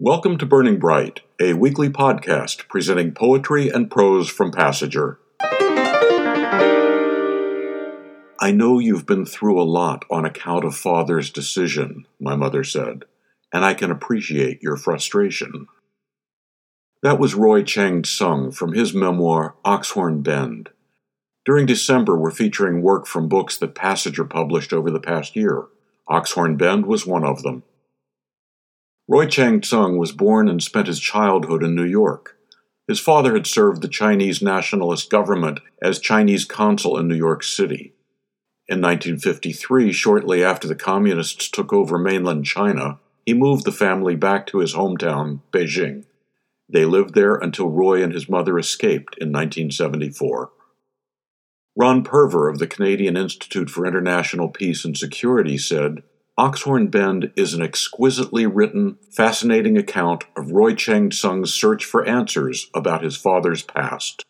Welcome to Burning Bright, a weekly podcast presenting poetry and prose from Passager. I know you've been through a lot on account of father's decision, my mother said, and I can appreciate your frustration. That was Roy Chang Tsung from his memoir Oxhorn Bend. During December, we're featuring work from books that Passager published over the past year. Oxhorn Bend was one of them. Roy Chang Tsung was born and spent his childhood in New York. His father had served the Chinese nationalist government as Chinese consul in New York City. In 1953, shortly after the Communists took over mainland China, he moved the family back to his hometown, Beijing. They lived there until Roy and his mother escaped in 1974. Ron Purver of the Canadian Institute for International Peace and Security said, Oxhorn Bend is an exquisitely written, fascinating account of Roy Chang Tsung's search for answers about his father's past.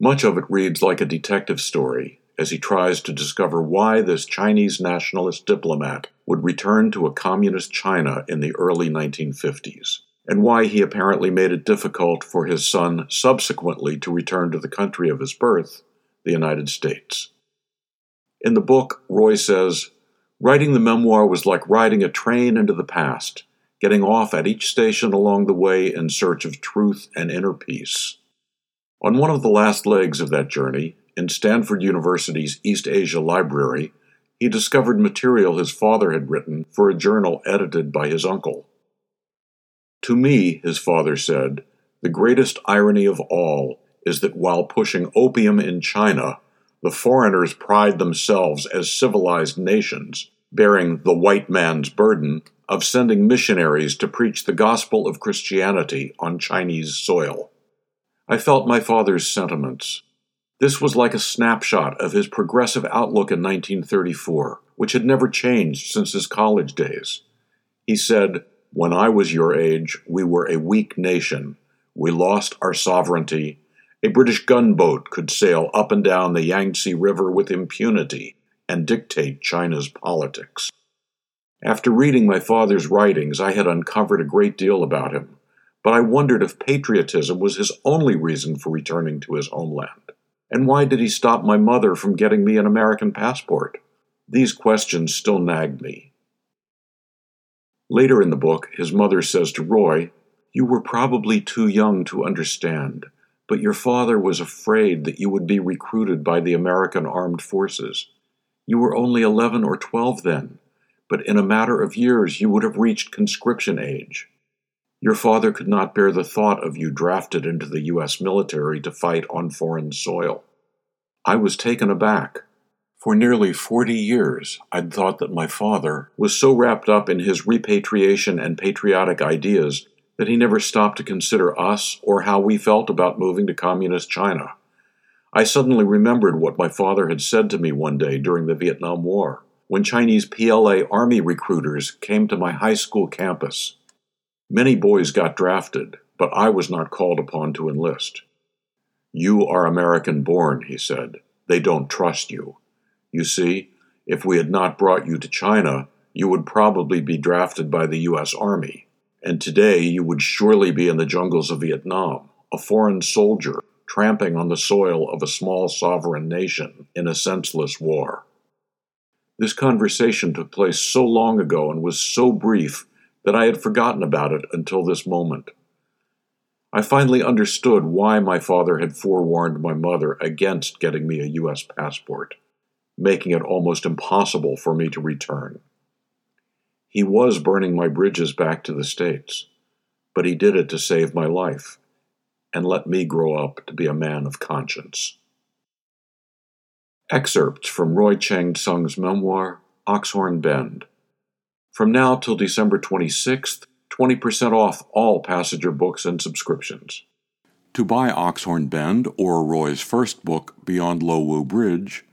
Much of it reads like a detective story as he tries to discover why this Chinese nationalist diplomat would return to a communist China in the early 1950s, and why he apparently made it difficult for his son subsequently to return to the country of his birth, the United States. In the book, Roy says, Writing the memoir was like riding a train into the past, getting off at each station along the way in search of truth and inner peace. On one of the last legs of that journey, in Stanford University's East Asia Library, he discovered material his father had written for a journal edited by his uncle. To me, his father said, the greatest irony of all is that while pushing opium in China, the foreigners pride themselves as civilized nations, bearing the white man's burden of sending missionaries to preach the gospel of Christianity on Chinese soil. I felt my father's sentiments. This was like a snapshot of his progressive outlook in 1934, which had never changed since his college days. He said, When I was your age, we were a weak nation. We lost our sovereignty a British gunboat could sail up and down the Yangtze River with impunity and dictate China's politics. After reading my father's writings, I had uncovered a great deal about him, but I wondered if patriotism was his only reason for returning to his homeland. And why did he stop my mother from getting me an American passport? These questions still nagged me. Later in the book, his mother says to Roy, You were probably too young to understand but your father was afraid that you would be recruited by the American armed forces. You were only 11 or 12 then, but in a matter of years you would have reached conscription age. Your father could not bear the thought of you drafted into the U.S. military to fight on foreign soil. I was taken aback. For nearly 40 years, I'd thought that my father was so wrapped up in his repatriation and patriotic ideas that he never stopped to consider us or how we felt about moving to Communist China. I suddenly remembered what my father had said to me one day during the Vietnam War, when Chinese PLA Army recruiters came to my high school campus. Many boys got drafted, but I was not called upon to enlist. You are American born, he said. They don't trust you. You see, if we had not brought you to China, you would probably be drafted by the U.S. Army and today you would surely be in the jungles of Vietnam, a foreign soldier tramping on the soil of a small sovereign nation in a senseless war. This conversation took place so long ago and was so brief that I had forgotten about it until this moment. I finally understood why my father had forewarned my mother against getting me a U.S. passport, making it almost impossible for me to return. He was burning my bridges back to the States, but he did it to save my life and let me grow up to be a man of conscience. Excerpts from Roy Chang Tsung's memoir, Oxhorn Bend. From now till December 26th, 20% off all Passager books and subscriptions. To buy Oxhorn Bend or Roy's first book, Beyond Lo Wu Bridge,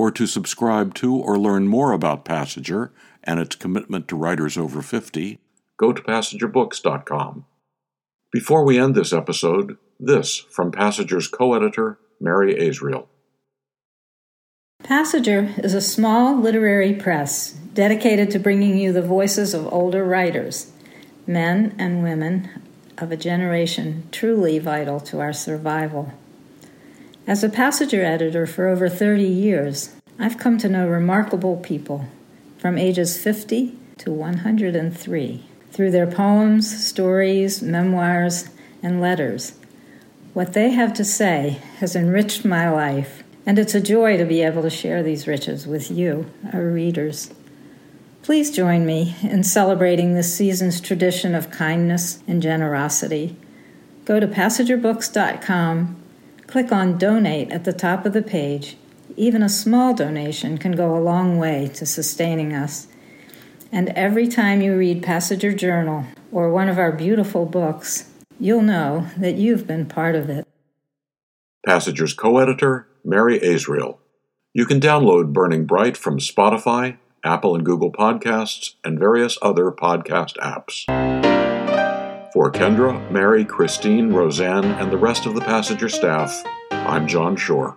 or to subscribe to or learn more about Passager and its commitment to writers over 50, go to PassagerBooks.com. Before we end this episode, this from Passager's co editor, Mary Azrael. Passager is a small literary press dedicated to bringing you the voices of older writers. men and women of a generation truly vital to our survival. As a Passager editor for over 30 years, I've come to know remarkable people from ages 50 to 103 through their poems, stories, memoirs, and letters. What they have to say has enriched my life, and it's a joy to be able to share these riches with you, our readers. Please join me in celebrating this season's tradition of kindness and generosity. Go to passagerbooks.com, click on Donate at the top of the page. Even a small donation can go a long way to sustaining us. And every time you read Passager Journal or one of our beautiful books, you'll know that you've been part of it. Passager's co editor, Mary Azrael. You can download Burning Bright from Spotify, Apple and Google Podcasts, and various other podcast apps. For Kendra, Mary, Christine, Roseanne, and the rest of the Passager staff, I'm John Shore.